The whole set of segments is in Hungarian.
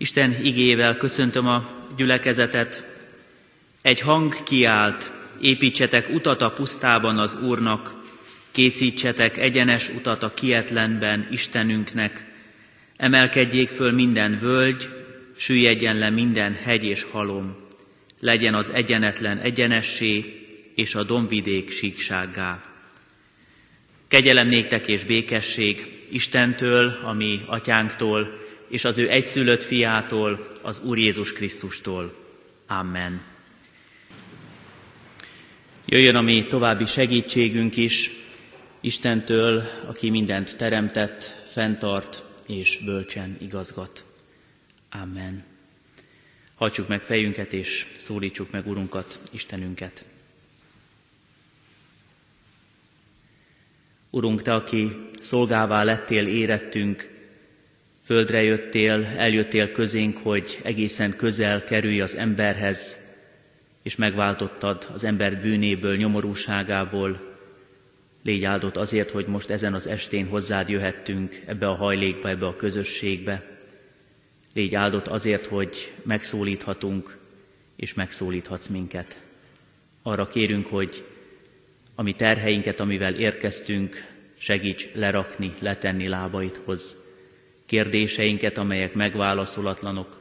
Isten igével köszöntöm a gyülekezetet. Egy hang kiált, építsetek utat a pusztában az Úrnak, készítsetek egyenes utat a kietlenben Istenünknek, emelkedjék föl minden völgy, süllyedjen le minden hegy és halom, legyen az egyenetlen egyenessé, és a dombvidék síksággá. Kegyelem néktek és békesség Istentől, ami atyánktól, és az ő egyszülött fiától, az Úr Jézus Krisztustól. Amen. Jöjjön a mi további segítségünk is Istentől, aki mindent teremtett, fenntart és bölcsen igazgat. Amen. Hajtsuk meg fejünket és szólítsuk meg Urunkat, Istenünket. Urunk, Te, aki szolgává lettél érettünk, földre jöttél, eljöttél közénk, hogy egészen közel kerülj az emberhez, és megváltottad az ember bűnéből, nyomorúságából. Légy áldott azért, hogy most ezen az estén hozzád jöhettünk ebbe a hajlékba, ebbe a közösségbe. Légy áldott azért, hogy megszólíthatunk, és megszólíthatsz minket. Arra kérünk, hogy ami terheinket, amivel érkeztünk, segíts lerakni, letenni lábaidhoz. Kérdéseinket, amelyek megválaszolatlanok,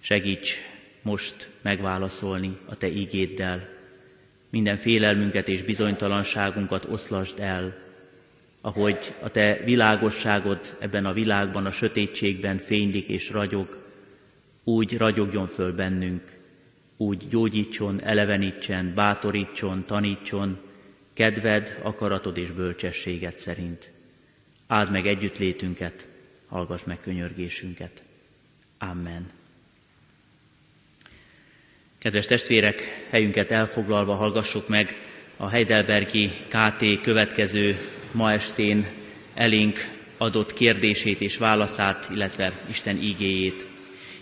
segíts most megválaszolni a Te ígéddel. Minden félelmünket és bizonytalanságunkat oszlasd el, ahogy a Te világosságod ebben a világban, a sötétségben fénylik és ragyog, úgy ragyogjon föl bennünk, úgy gyógyítson, elevenítsen, bátorítson, tanítson, kedved, akaratod és bölcsességed szerint. Áld meg együttlétünket, hallgass meg könyörgésünket. Amen. Kedves testvérek, helyünket elfoglalva hallgassuk meg a Heidelbergi KT következő ma estén elénk adott kérdését és válaszát, illetve Isten ígéjét.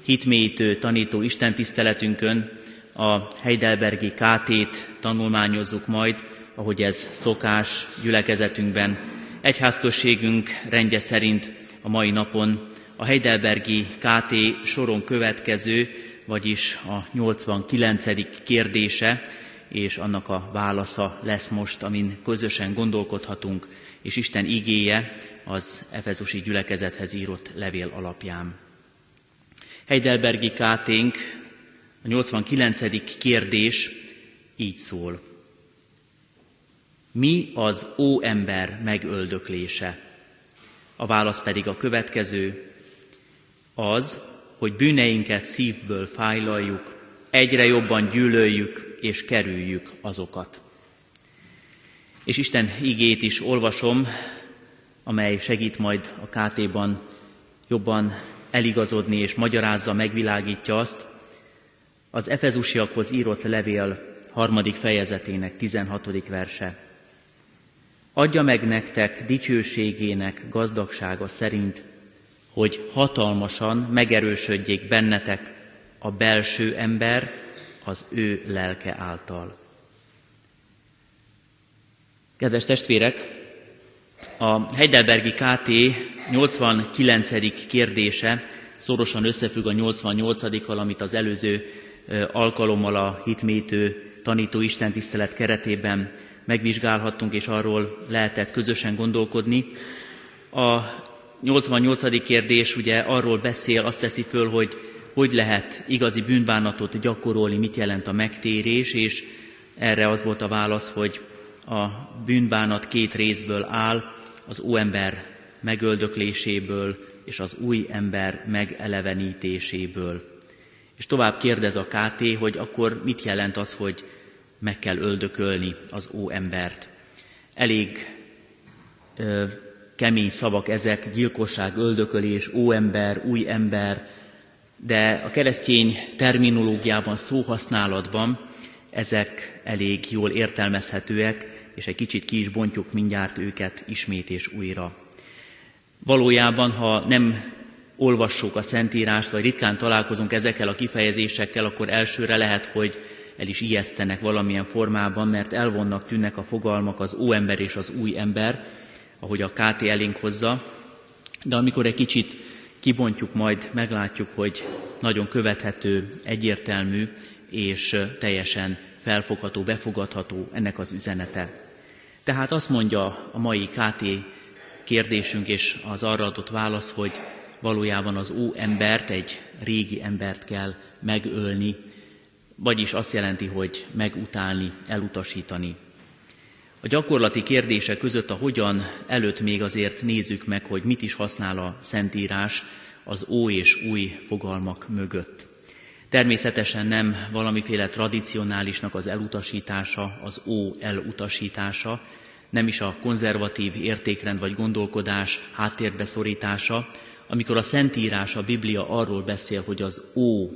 Hitmélyítő tanító Isten tiszteletünkön a Heidelbergi KT-t tanulmányozzuk majd, ahogy ez szokás gyülekezetünkben. Egyházközségünk rendje szerint a mai napon a Heidelbergi KT soron következő, vagyis a 89. kérdése, és annak a válasza lesz most, amin közösen gondolkodhatunk, és Isten igéje az Efezusi gyülekezethez írott levél alapján. Heidelbergi káténk, a 89. kérdés így szól. Mi az ó ember megöldöklése? A válasz pedig a következő, az, hogy bűneinket szívből fájlaljuk, egyre jobban gyűlöljük és kerüljük azokat. És Isten igét is olvasom, amely segít majd a KT-ban jobban eligazodni és magyarázza, megvilágítja azt, az Efezusiakhoz írott levél harmadik fejezetének 16. verse. Adja meg nektek dicsőségének gazdagsága szerint, hogy hatalmasan megerősödjék bennetek a belső ember az ő lelke által. Kedves testvérek, a Heidelbergi KT 89. kérdése szorosan összefügg a 88-kal, amit az előző alkalommal a hitmétő tanító istentisztelet keretében megvizsgálhattunk, és arról lehetett közösen gondolkodni. A 88. kérdés ugye arról beszél, azt teszi föl, hogy hogy lehet igazi bűnbánatot gyakorolni, mit jelent a megtérés, és erre az volt a válasz, hogy a bűnbánat két részből áll, az óember megöldökléséből és az új ember megelevenítéséből. És tovább kérdez a KT, hogy akkor mit jelent az, hogy meg kell öldökölni az óembert. Elég ö, kemény szavak ezek, gyilkosság, öldökölés, óember, új ember, de a keresztény terminológiában, szóhasználatban ezek elég jól értelmezhetőek, és egy kicsit ki is bontjuk mindjárt őket ismét és újra. Valójában, ha nem olvassuk a Szentírást, vagy ritkán találkozunk ezekkel a kifejezésekkel, akkor elsőre lehet, hogy el is ijesztenek valamilyen formában, mert elvonnak tűnnek a fogalmak az óember és az új ember, ahogy a KT elénk hozza. De amikor egy kicsit kibontjuk, majd meglátjuk, hogy nagyon követhető, egyértelmű és teljesen felfogható, befogadható ennek az üzenete. Tehát azt mondja a mai KT kérdésünk és az arra adott válasz, hogy valójában az ó embert, egy régi embert kell megölni, vagyis azt jelenti, hogy megutálni, elutasítani. A gyakorlati kérdések között a hogyan előtt még azért nézzük meg, hogy mit is használ a Szentírás az ó és új fogalmak mögött. Természetesen nem valamiféle tradicionálisnak az elutasítása, az ó elutasítása, nem is a konzervatív értékrend vagy gondolkodás háttérbe szorítása, amikor a Szentírás, a Biblia arról beszél, hogy az ó,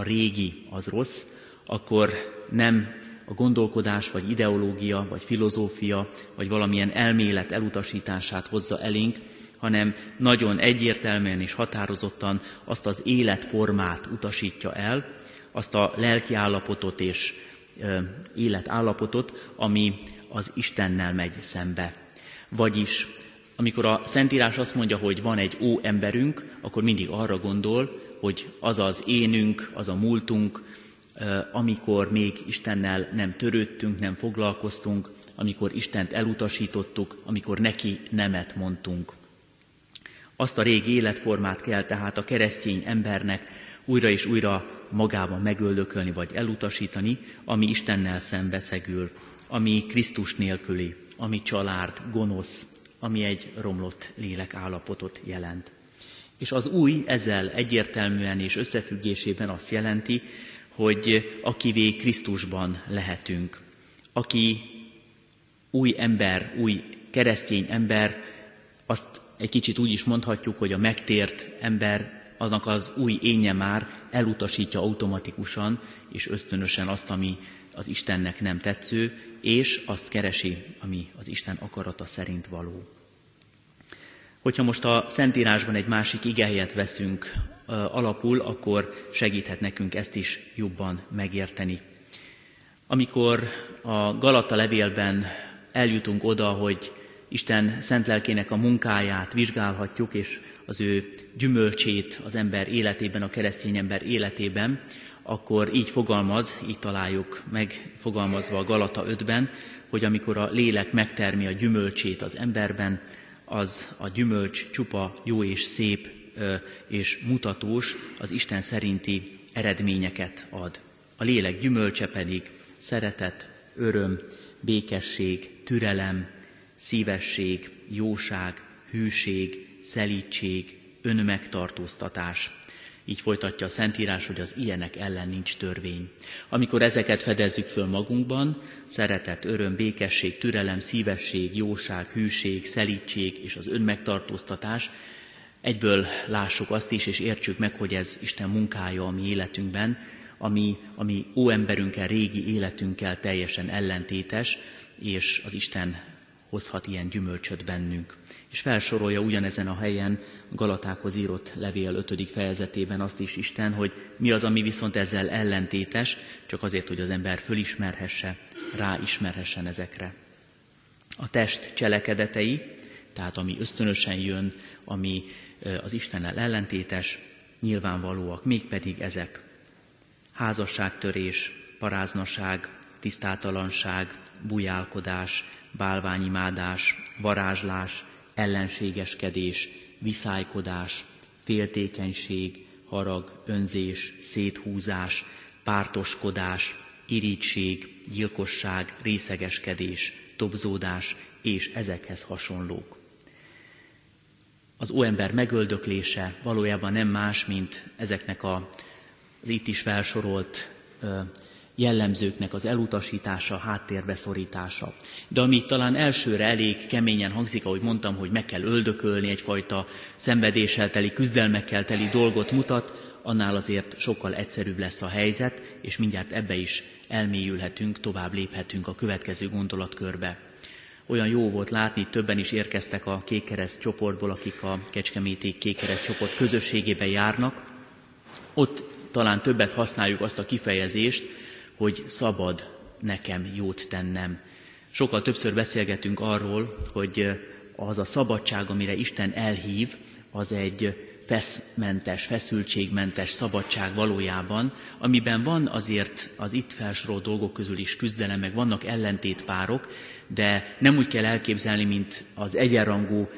a régi, az rossz, akkor nem a gondolkodás, vagy ideológia, vagy filozófia, vagy valamilyen elmélet elutasítását hozza elénk, hanem nagyon egyértelműen és határozottan azt az életformát utasítja el, azt a lelki állapotot és életállapotot, ami az Istennel megy szembe. Vagyis, amikor a Szentírás azt mondja, hogy van egy ó emberünk, akkor mindig arra gondol, hogy az az énünk, az a múltunk, amikor még Istennel nem törődtünk, nem foglalkoztunk, amikor Istent elutasítottuk, amikor neki nemet mondtunk. Azt a régi életformát kell tehát a keresztény embernek újra és újra magában megöldökölni vagy elutasítani, ami Istennel szembeszegül, ami Krisztus nélküli, ami család, gonosz, ami egy romlott lélek állapotot jelent. És az új ezzel egyértelműen és összefüggésében azt jelenti, hogy akivé Krisztusban lehetünk. Aki új ember, új keresztény ember, azt egy kicsit úgy is mondhatjuk, hogy a megtért ember aznak az új énje már elutasítja automatikusan és ösztönösen azt, ami az Istennek nem tetsző, és azt keresi, ami az Isten akarata szerint való. Hogyha most a Szentírásban egy másik igehelyet veszünk alapul, akkor segíthet nekünk ezt is jobban megérteni. Amikor a Galata levélben eljutunk oda, hogy Isten szent lelkének a munkáját vizsgálhatjuk, és az ő gyümölcsét az ember életében, a keresztény ember életében, akkor így fogalmaz, így találjuk megfogalmazva a Galata 5-ben, hogy amikor a lélek megtermi a gyümölcsét az emberben, az a gyümölcs csupa jó és szép és mutatós, az Isten szerinti eredményeket ad. A lélek gyümölcse pedig szeretet, öröm, békesség, türelem, szívesség, jóság, hűség, szelítség, önmegtartóztatás. Így folytatja a Szentírás, hogy az ilyenek ellen nincs törvény. Amikor ezeket fedezzük föl magunkban, szeretet, öröm, békesség, türelem, szívesség, jóság, hűség, szelítség és az önmegtartóztatás, egyből lássuk azt is, és értsük meg, hogy ez Isten munkája a mi életünkben, ami, ami óemberünkkel, régi életünkkel teljesen ellentétes, és az Isten hozhat ilyen gyümölcsöt bennünk. És felsorolja ugyanezen a helyen Galatákhoz írott levél 5. fejezetében azt is Isten, hogy mi az, ami viszont ezzel ellentétes, csak azért, hogy az ember fölismerhesse, ráismerhessen ezekre. A test cselekedetei, tehát ami ösztönösen jön, ami az Istennel ellentétes, nyilvánvalóak, mégpedig ezek. Házasságtörés, paráznaság, tisztátalanság, bujálkodás, bálványimádás, varázslás, ellenségeskedés, viszálykodás, féltékenység, harag, önzés, széthúzás, pártoskodás, irítség, gyilkosság, részegeskedés, tobzódás és ezekhez hasonlók. Az óember megöldöklése valójában nem más, mint ezeknek a, az itt is felsorolt jellemzőknek az elutasítása, háttérbe szorítása. De ami talán elsőre elég keményen hangzik, ahogy mondtam, hogy meg kell öldökölni, egyfajta szenvedéssel teli, küzdelmekkel teli dolgot mutat, annál azért sokkal egyszerűbb lesz a helyzet, és mindjárt ebbe is elmélyülhetünk, tovább léphetünk a következő gondolatkörbe. Olyan jó volt látni, többen is érkeztek a Kékkereszt csoportból, akik a Kecskeméti Kékkereszt csoport közösségében járnak. Ott talán többet használjuk azt a kifejezést, hogy szabad nekem jót tennem. Sokkal többször beszélgetünk arról, hogy az a szabadság, amire Isten elhív, az egy feszmentes, feszültségmentes szabadság valójában, amiben van azért az itt felsorolt dolgok közül is küzdelem, meg vannak ellentétpárok, de nem úgy kell elképzelni, mint az egyenrangú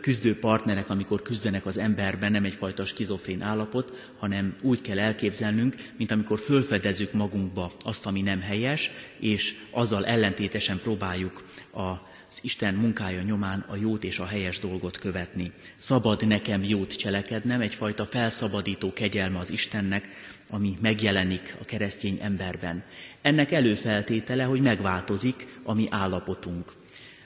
küzdő partnerek, amikor küzdenek az emberben, nem egyfajta skizofrén állapot, hanem úgy kell elképzelnünk, mint amikor fölfedezzük magunkba azt, ami nem helyes, és azzal ellentétesen próbáljuk a az Isten munkája nyomán a jót és a helyes dolgot követni. Szabad nekem jót cselekednem, egyfajta felszabadító kegyelme az Istennek, ami megjelenik a keresztény emberben. Ennek előfeltétele, hogy megváltozik a mi állapotunk.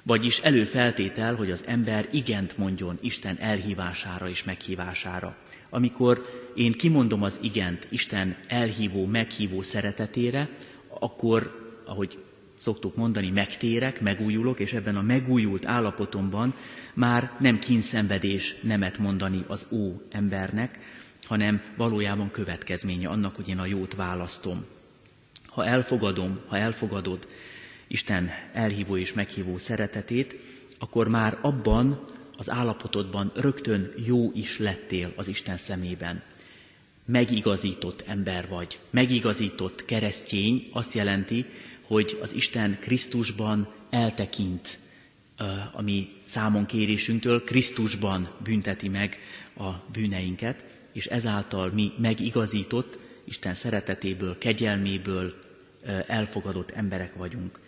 Vagyis előfeltétel, hogy az ember igent mondjon Isten elhívására és meghívására. Amikor én kimondom az igent Isten elhívó, meghívó szeretetére, akkor, ahogy szoktuk mondani, megtérek, megújulok, és ebben a megújult állapotomban már nem kínszenvedés nemet mondani az ó embernek, hanem valójában következménye annak, hogy én a jót választom. Ha elfogadom, ha elfogadod Isten elhívó és meghívó szeretetét, akkor már abban az állapotodban rögtön jó is lettél az Isten szemében. Megigazított ember vagy, megigazított keresztény azt jelenti, hogy az Isten Krisztusban eltekint a mi számon kérésünktől, Krisztusban bünteti meg a bűneinket, és ezáltal mi megigazított, Isten szeretetéből, kegyelméből elfogadott emberek vagyunk.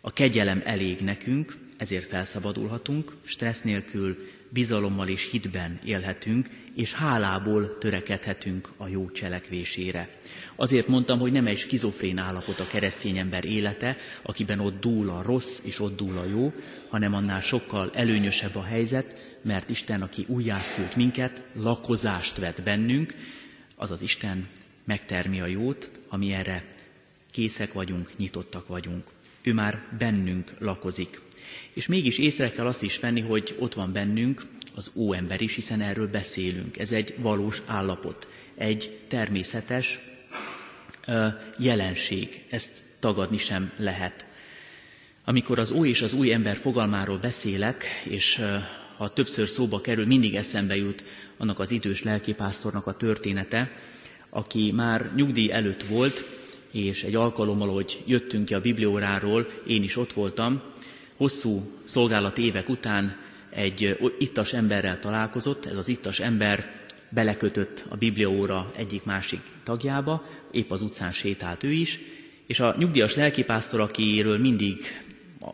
A kegyelem elég nekünk, ezért felszabadulhatunk, stressz nélkül, bizalommal és hitben élhetünk, és hálából törekedhetünk a jó cselekvésére. Azért mondtam, hogy nem egy skizofrén állapot a keresztény ember élete, akiben ott dúl a rossz és ott dúl a jó, hanem annál sokkal előnyösebb a helyzet, mert Isten, aki újjászült minket, lakozást vet bennünk, az az Isten megtermi a jót, ami erre készek vagyunk, nyitottak vagyunk. Ő már bennünk lakozik. És mégis észre kell azt is venni, hogy ott van bennünk az óember is, hiszen erről beszélünk. Ez egy valós állapot, egy természetes jelenség. Ezt tagadni sem lehet. Amikor az új és az új ember fogalmáról beszélek, és ha többször szóba kerül, mindig eszembe jut annak az idős lelkipásztornak a története, aki már nyugdíj előtt volt, és egy alkalommal, hogy jöttünk ki a biblióráról, én is ott voltam, hosszú szolgálati évek után egy ittas emberrel találkozott, ez az ittas ember belekötött a biblióra egyik-másik tagjába, épp az utcán sétált ő is, és a nyugdíjas lelkipásztor, akiről mindig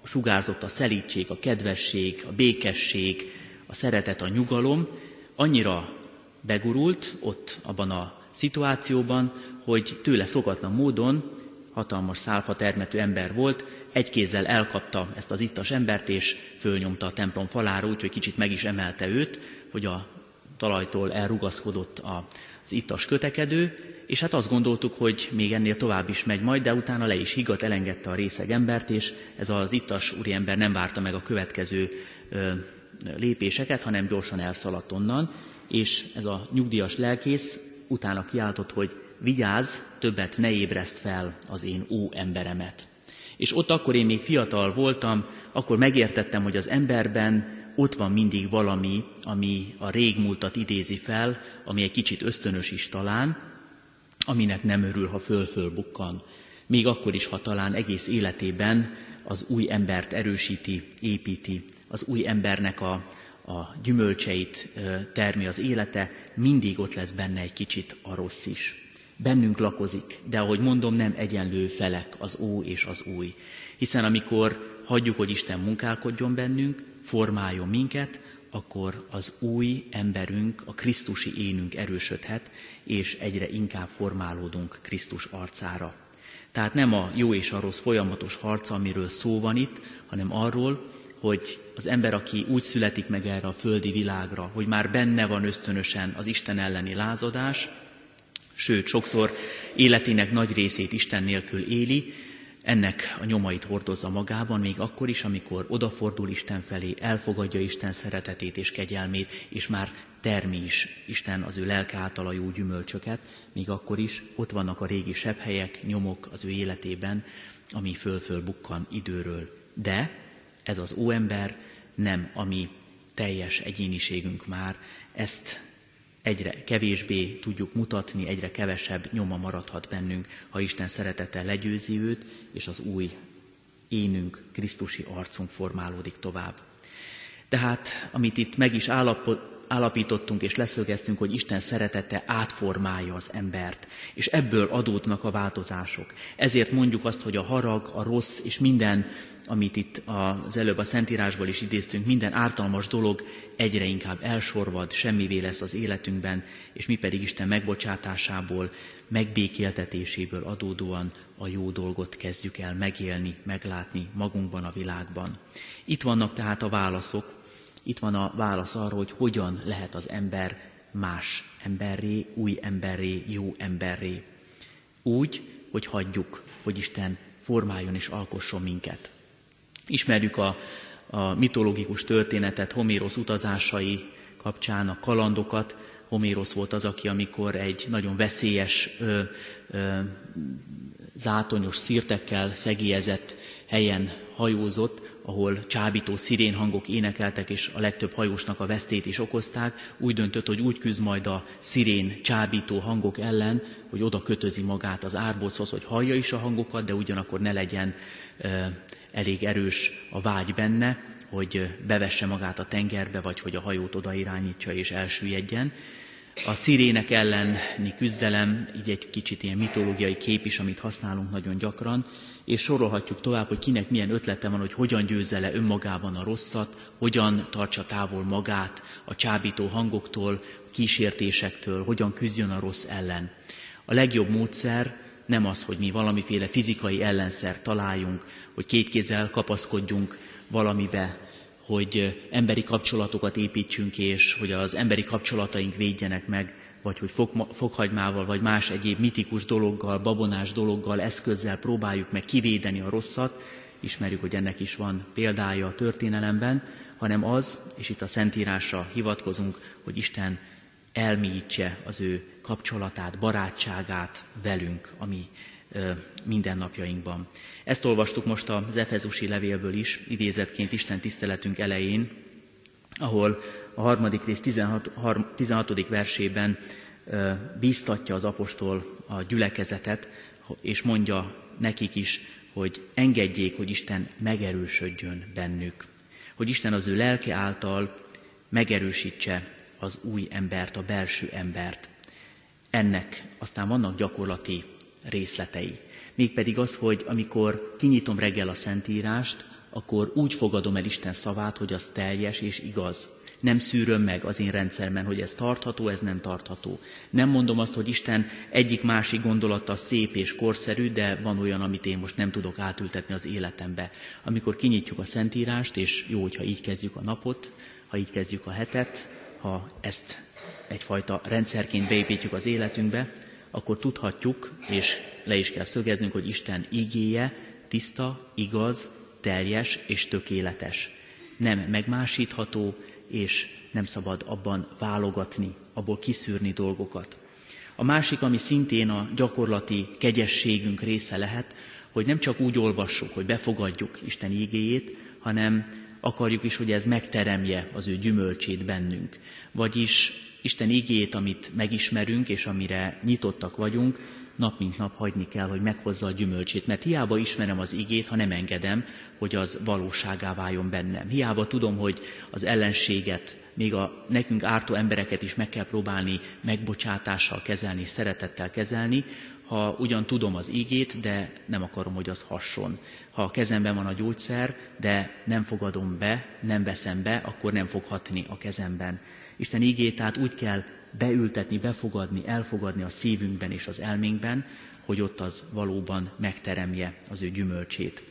sugárzott a szelítség, a kedvesség, a békesség, a szeretet, a nyugalom, annyira begurult ott abban a szituációban, hogy tőle szokatlan módon hatalmas szálfa termető ember volt, egy kézzel elkapta ezt az ittas embert, és fölnyomta a templom falára, úgyhogy kicsit meg is emelte őt, hogy a talajtól elrugaszkodott az ittas kötekedő, és hát azt gondoltuk, hogy még ennél tovább is megy majd, de utána le is higgadt, elengedte a részeg embert, és ez az ittas úriember nem várta meg a következő lépéseket, hanem gyorsan elszaladt onnan, és ez a nyugdíjas lelkész utána kiáltott, hogy vigyázz, többet ne ébreszt fel az én ó emberemet. És ott akkor én még fiatal voltam, akkor megértettem, hogy az emberben ott van mindig valami, ami a régmúltat idézi fel, ami egy kicsit ösztönös is talán, aminek nem örül, ha föl-föl. Még akkor is, ha talán egész életében az új embert erősíti, építi, az új embernek a, a gyümölcseit termi az élete, mindig ott lesz benne egy kicsit a rossz is bennünk lakozik, de ahogy mondom, nem egyenlő felek az ó és az új. Hiszen amikor hagyjuk, hogy Isten munkálkodjon bennünk, formáljon minket, akkor az új emberünk, a Krisztusi énünk erősödhet, és egyre inkább formálódunk Krisztus arcára. Tehát nem a jó és a rossz folyamatos harca, amiről szó van itt, hanem arról, hogy az ember, aki úgy születik meg erre a földi világra, hogy már benne van ösztönösen az Isten elleni lázadás, sőt, sokszor életének nagy részét Isten nélkül éli, ennek a nyomait hordozza magában, még akkor is, amikor odafordul Isten felé, elfogadja Isten szeretetét és kegyelmét, és már termi is Isten az ő lelke által a jó gyümölcsöket, még akkor is ott vannak a régi helyek, nyomok az ő életében, ami föl-föl bukkan időről. De ez az óember nem a mi teljes egyéniségünk már, ezt egyre kevésbé tudjuk mutatni, egyre kevesebb nyoma maradhat bennünk, ha Isten szeretete legyőzi őt, és az új énünk, Krisztusi arcunk formálódik tovább. Tehát, amit itt meg is állapot, állapítottunk és leszögeztünk, hogy Isten szeretete átformálja az embert, és ebből adódnak a változások. Ezért mondjuk azt, hogy a harag, a rossz és minden, amit itt az előbb a Szentírásból is idéztünk, minden ártalmas dolog egyre inkább elsorvad, semmivé lesz az életünkben, és mi pedig Isten megbocsátásából, megbékéltetéséből adódóan a jó dolgot kezdjük el megélni, meglátni magunkban a világban. Itt vannak tehát a válaszok, itt van a válasz arra, hogy hogyan lehet az ember más emberré, új emberré, jó emberré. Úgy, hogy hagyjuk, hogy Isten formáljon és alkosson minket. Ismerjük a, a mitológikus történetet, Homérosz utazásai kapcsán, a kalandokat. Homérosz volt az, aki amikor egy nagyon veszélyes, ö, ö, zátonyos szirtekkel szegélyezett helyen hajózott, ahol csábító szirénhangok énekeltek, és a legtöbb hajósnak a vesztét is okozták, úgy döntött, hogy úgy küzd majd a szirén csábító hangok ellen, hogy oda kötözi magát az árbochoz, hogy hallja is a hangokat, de ugyanakkor ne legyen elég erős a vágy benne, hogy bevesse magát a tengerbe, vagy hogy a hajót oda irányítsa és elsüllyedjen. A szirének elleni küzdelem, így egy kicsit ilyen mitológiai kép is, amit használunk nagyon gyakran, és sorolhatjuk tovább, hogy kinek milyen ötlete van, hogy hogyan győzze le önmagában a rosszat, hogyan tartsa távol magát a csábító hangoktól, kísértésektől, hogyan küzdjön a rossz ellen. A legjobb módszer nem az, hogy mi valamiféle fizikai ellenszer találjunk, hogy két kézzel kapaszkodjunk valamibe, hogy emberi kapcsolatokat építsünk, és hogy az emberi kapcsolataink védjenek meg, vagy hogy fog, fokhagymával, vagy más egyéb mitikus dologgal, babonás dologgal, eszközzel próbáljuk meg kivédeni a rosszat, ismerjük, hogy ennek is van példája a történelemben, hanem az, és itt a Szentírásra hivatkozunk, hogy Isten elmélyítse az ő kapcsolatát, barátságát velünk, ami mindennapjainkban. Ezt olvastuk most az Efezusi levélből is, idézetként Isten tiszteletünk elején, ahol a harmadik rész 16, 16. versében bíztatja az apostol a gyülekezetet, és mondja nekik is, hogy engedjék, hogy Isten megerősödjön bennük. Hogy Isten az ő lelke által megerősítse az új embert, a belső embert. Ennek aztán vannak gyakorlati részletei. Mégpedig az, hogy amikor kinyitom reggel a Szentírást, akkor úgy fogadom el Isten szavát, hogy az teljes és igaz nem szűröm meg az én rendszerben, hogy ez tartható, ez nem tartható. Nem mondom azt, hogy Isten egyik-másik gondolata szép és korszerű, de van olyan, amit én most nem tudok átültetni az életembe. Amikor kinyitjuk a Szentírást, és jó, hogyha így kezdjük a napot, ha így kezdjük a hetet, ha ezt egyfajta rendszerként beépítjük az életünkbe, akkor tudhatjuk, és le is kell szögeznünk, hogy Isten igéje tiszta, igaz, teljes és tökéletes. Nem megmásítható, és nem szabad abban válogatni, abból kiszűrni dolgokat. A másik, ami szintén a gyakorlati kegyességünk része lehet, hogy nem csak úgy olvassuk, hogy befogadjuk Isten ígéjét, hanem akarjuk is, hogy ez megteremje az ő gyümölcsét bennünk. Vagyis Isten ígéjét, amit megismerünk, és amire nyitottak vagyunk, nap mint nap hagyni kell, hogy meghozza a gyümölcsét. Mert hiába ismerem az igét, ha nem engedem, hogy az valóságá váljon bennem. Hiába tudom, hogy az ellenséget, még a nekünk ártó embereket is meg kell próbálni megbocsátással kezelni, szeretettel kezelni, ha ugyan tudom az ígét, de nem akarom, hogy az hasson. Ha a kezemben van a gyógyszer, de nem fogadom be, nem veszem be, akkor nem fog hatni a kezemben. Isten ígét tehát úgy kell beültetni, befogadni, elfogadni a szívünkben és az elménkben, hogy ott az valóban megteremje az ő gyümölcsét.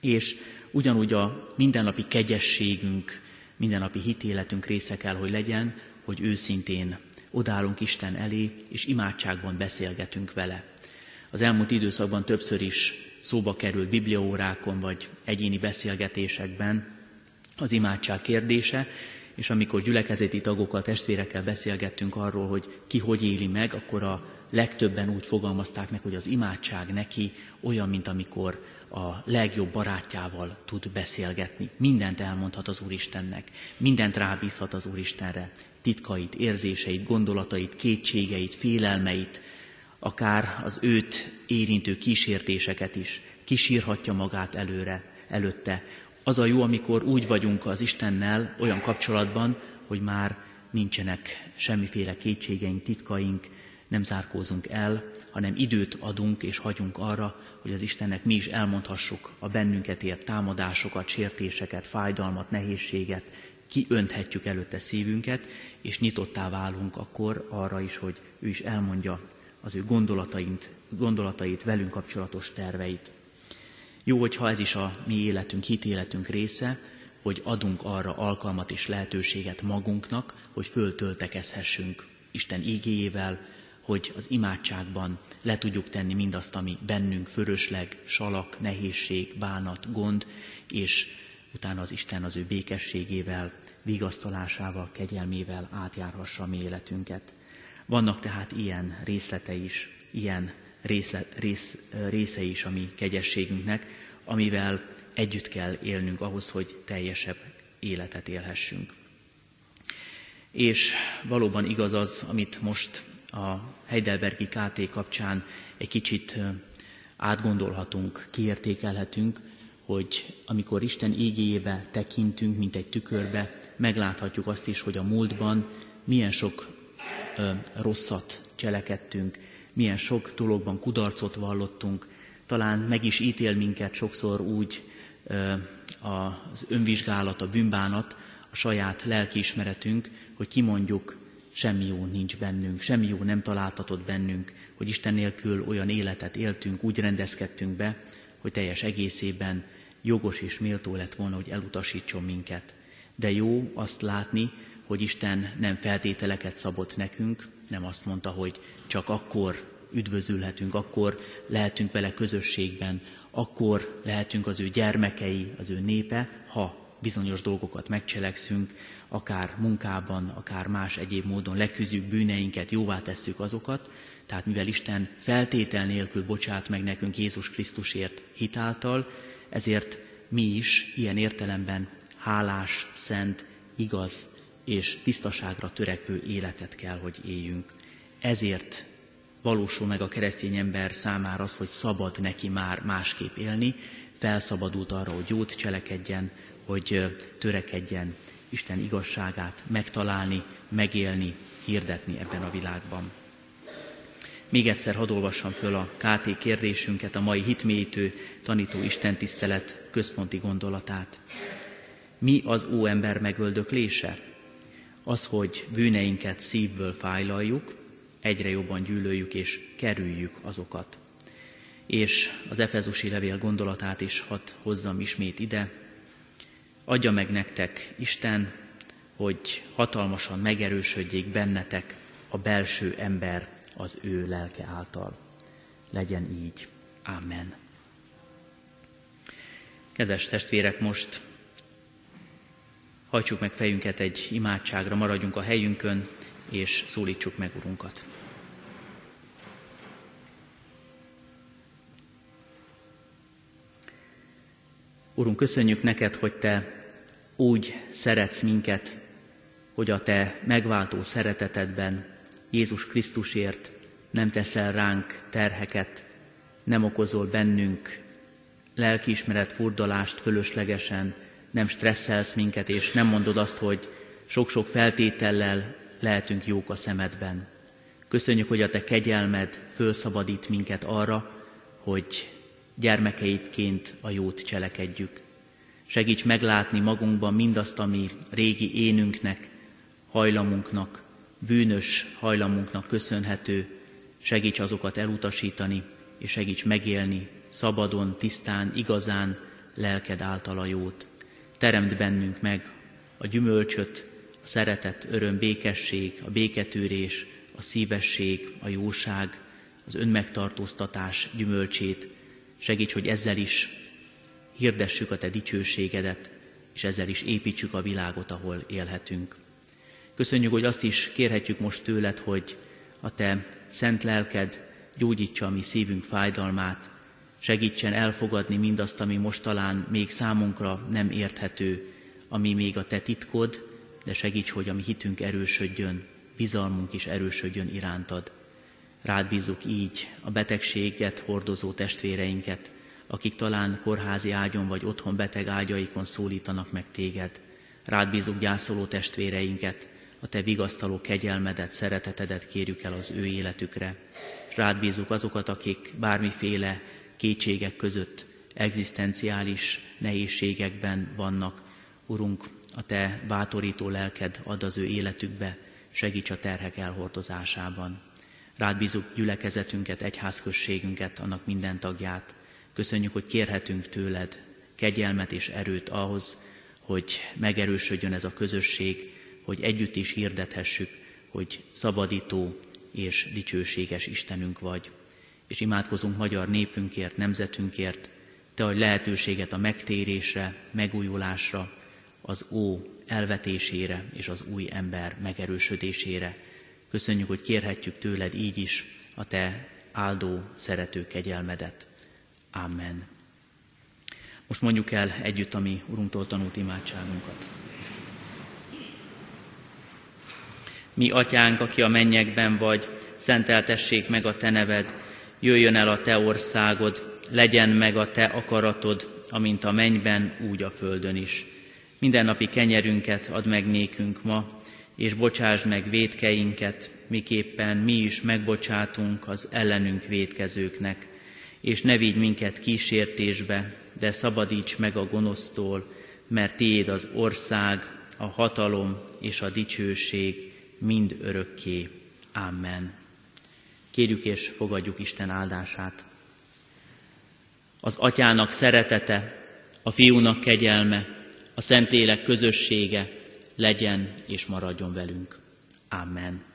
És ugyanúgy a mindennapi kegyességünk, mindennapi hitéletünk része kell, hogy legyen, hogy őszintén odállunk Isten elé, és imádságban beszélgetünk vele. Az elmúlt időszakban többször is szóba került bibliaórákon vagy egyéni beszélgetésekben az imádság kérdése, és amikor gyülekezeti tagokkal, testvérekkel beszélgettünk arról, hogy ki hogy éli meg, akkor a legtöbben úgy fogalmazták meg, hogy az imádság neki olyan, mint amikor a legjobb barátjával tud beszélgetni. Mindent elmondhat az Úristennek, mindent rábízhat az Úristenre. titkait, érzéseit, gondolatait, kétségeit, félelmeit, akár az őt érintő kísértéseket is, kisírhatja magát előre, előtte. Az a jó, amikor úgy vagyunk az Istennel olyan kapcsolatban, hogy már nincsenek semmiféle kétségeink, titkaink, nem zárkózunk el, hanem időt adunk és hagyunk arra, hogy az Istennek mi is elmondhassuk a bennünket ért támadásokat, sértéseket, fájdalmat, nehézséget, kiönthetjük előtte szívünket, és nyitottá válunk akkor arra is, hogy ő is elmondja az ő gondolatait, gondolatait velünk kapcsolatos terveit. Jó, hogyha ez is a mi életünk, hitéletünk része, hogy adunk arra alkalmat és lehetőséget magunknak, hogy föltöltekezhessünk Isten ígéjével, hogy az imádságban le tudjuk tenni mindazt, ami bennünk fölösleg, salak, nehézség, bánat, gond, és utána az Isten az ő békességével, vigasztalásával, kegyelmével átjárhassa a mi életünket. Vannak tehát ilyen részlete is, ilyen részle, rész, része is a mi kegyességünknek, amivel együtt kell élnünk ahhoz, hogy teljesebb életet élhessünk. És valóban igaz az, amit most a Heidelbergi KT kapcsán egy kicsit átgondolhatunk, kiértékelhetünk, hogy amikor Isten ígéjébe tekintünk, mint egy tükörbe, megláthatjuk azt is, hogy a múltban milyen sok ö, rosszat cselekedtünk, milyen sok dologban kudarcot vallottunk, talán meg is ítél minket sokszor úgy az önvizsgálat, a bűnbánat, a saját lelkiismeretünk, hogy kimondjuk, semmi jó nincs bennünk, semmi jó nem találtatott bennünk, hogy Isten nélkül olyan életet éltünk, úgy rendezkedtünk be, hogy teljes egészében jogos és méltó lett volna, hogy elutasítson minket. De jó azt látni, hogy Isten nem feltételeket szabott nekünk, nem azt mondta, hogy csak akkor üdvözülhetünk, akkor lehetünk vele közösségben, akkor lehetünk az ő gyermekei, az ő népe, ha bizonyos dolgokat megcselekszünk, akár munkában, akár más egyéb módon leküzdjük bűneinket, jóvá tesszük azokat, tehát mivel Isten feltétel nélkül bocsát meg nekünk Jézus Krisztusért hitáltal, ezért mi is ilyen értelemben hálás, szent, igaz és tisztaságra törekvő életet kell, hogy éljünk. Ezért valósul meg a keresztény ember számára az, hogy szabad neki már másképp élni, felszabadult arra, hogy jót cselekedjen, hogy törekedjen Isten igazságát megtalálni, megélni, hirdetni ebben a világban. Még egyszer hadd olvassam föl a KT kérdésünket, a mai hitmélyítő tanító Isten tisztelet központi gondolatát. Mi az óember megöldöklése? Az, hogy bűneinket szívből fájlaljuk, egyre jobban gyűlöljük és kerüljük azokat. És az Efezusi levél gondolatát is hadd hozzam ismét ide, Adja meg nektek Isten, hogy hatalmasan megerősödjék bennetek a belső ember az ő lelke által. Legyen így. Amen. Kedves testvérek, most hajtsuk meg fejünket egy imádságra, maradjunk a helyünkön, és szólítsuk meg Urunkat. Urunk, köszönjük neked, hogy Te úgy szeretsz minket, hogy a Te megváltó szeretetedben Jézus Krisztusért nem teszel ránk terheket, nem okozol bennünk lelkiismeret furdalást fölöslegesen, nem stresszelsz minket, és nem mondod azt, hogy sok-sok feltétellel lehetünk jók a szemedben. Köszönjük, hogy a Te kegyelmed fölszabadít minket arra, hogy gyermekeidként a jót cselekedjük. Segíts meglátni magunkban mindazt, ami régi énünknek, hajlamunknak, bűnös hajlamunknak köszönhető, segíts azokat elutasítani, és segíts megélni szabadon, tisztán, igazán, lelked által a jót. Teremd bennünk meg a gyümölcsöt, a szeretet, öröm, békesség, a béketűrés, a szívesség, a jóság, az önmegtartóztatás gyümölcsét. Segíts, hogy ezzel is hirdessük a Te dicsőségedet, és ezzel is építsük a világot, ahol élhetünk. Köszönjük, hogy azt is kérhetjük most tőled, hogy a Te szent lelked gyógyítsa a mi szívünk fájdalmát, segítsen elfogadni mindazt, ami most talán még számunkra nem érthető, ami még a Te titkod, de segíts, hogy a mi hitünk erősödjön, bizalmunk is erősödjön irántad. Rád bízunk így a betegséget hordozó testvéreinket, akik talán kórházi ágyon vagy otthon beteg ágyaikon szólítanak meg téged. Rád bízunk gyászoló testvéreinket, a te vigasztaló kegyelmedet, szeretetedet kérjük el az ő életükre. Rád bízunk azokat, akik bármiféle kétségek között, egzisztenciális nehézségekben vannak. Urunk, a te bátorító lelked ad az ő életükbe, segíts a terhek elhordozásában. Rád bízunk gyülekezetünket, egyházközségünket, annak minden tagját. Köszönjük, hogy kérhetünk tőled kegyelmet és erőt ahhoz, hogy megerősödjön ez a közösség, hogy együtt is hirdethessük, hogy szabadító és dicsőséges Istenünk vagy. És imádkozunk magyar népünkért, nemzetünkért, te adj lehetőséget a megtérésre, megújulásra, az ó elvetésére és az új ember megerősödésére. Köszönjük, hogy kérhetjük tőled így is a te áldó, szerető kegyelmedet. Amen. Most mondjuk el együtt a mi Urunktól tanult imádságunkat. Mi atyánk, aki a mennyekben vagy, szenteltessék meg a te neved, jöjjön el a te országod, legyen meg a te akaratod, amint a mennyben, úgy a földön is. Mindennapi kenyerünket add meg nékünk ma, és bocsáss meg védkeinket, miképpen mi is megbocsátunk az ellenünk védkezőknek, és ne vigy minket kísértésbe, de szabadíts meg a gonosztól, mert tiéd az ország, a hatalom és a dicsőség mind örökké. Amen. Kérjük és fogadjuk Isten áldását. Az atyának szeretete, a fiúnak kegyelme, a Szentlélek közössége legyen és maradjon velünk. Amen.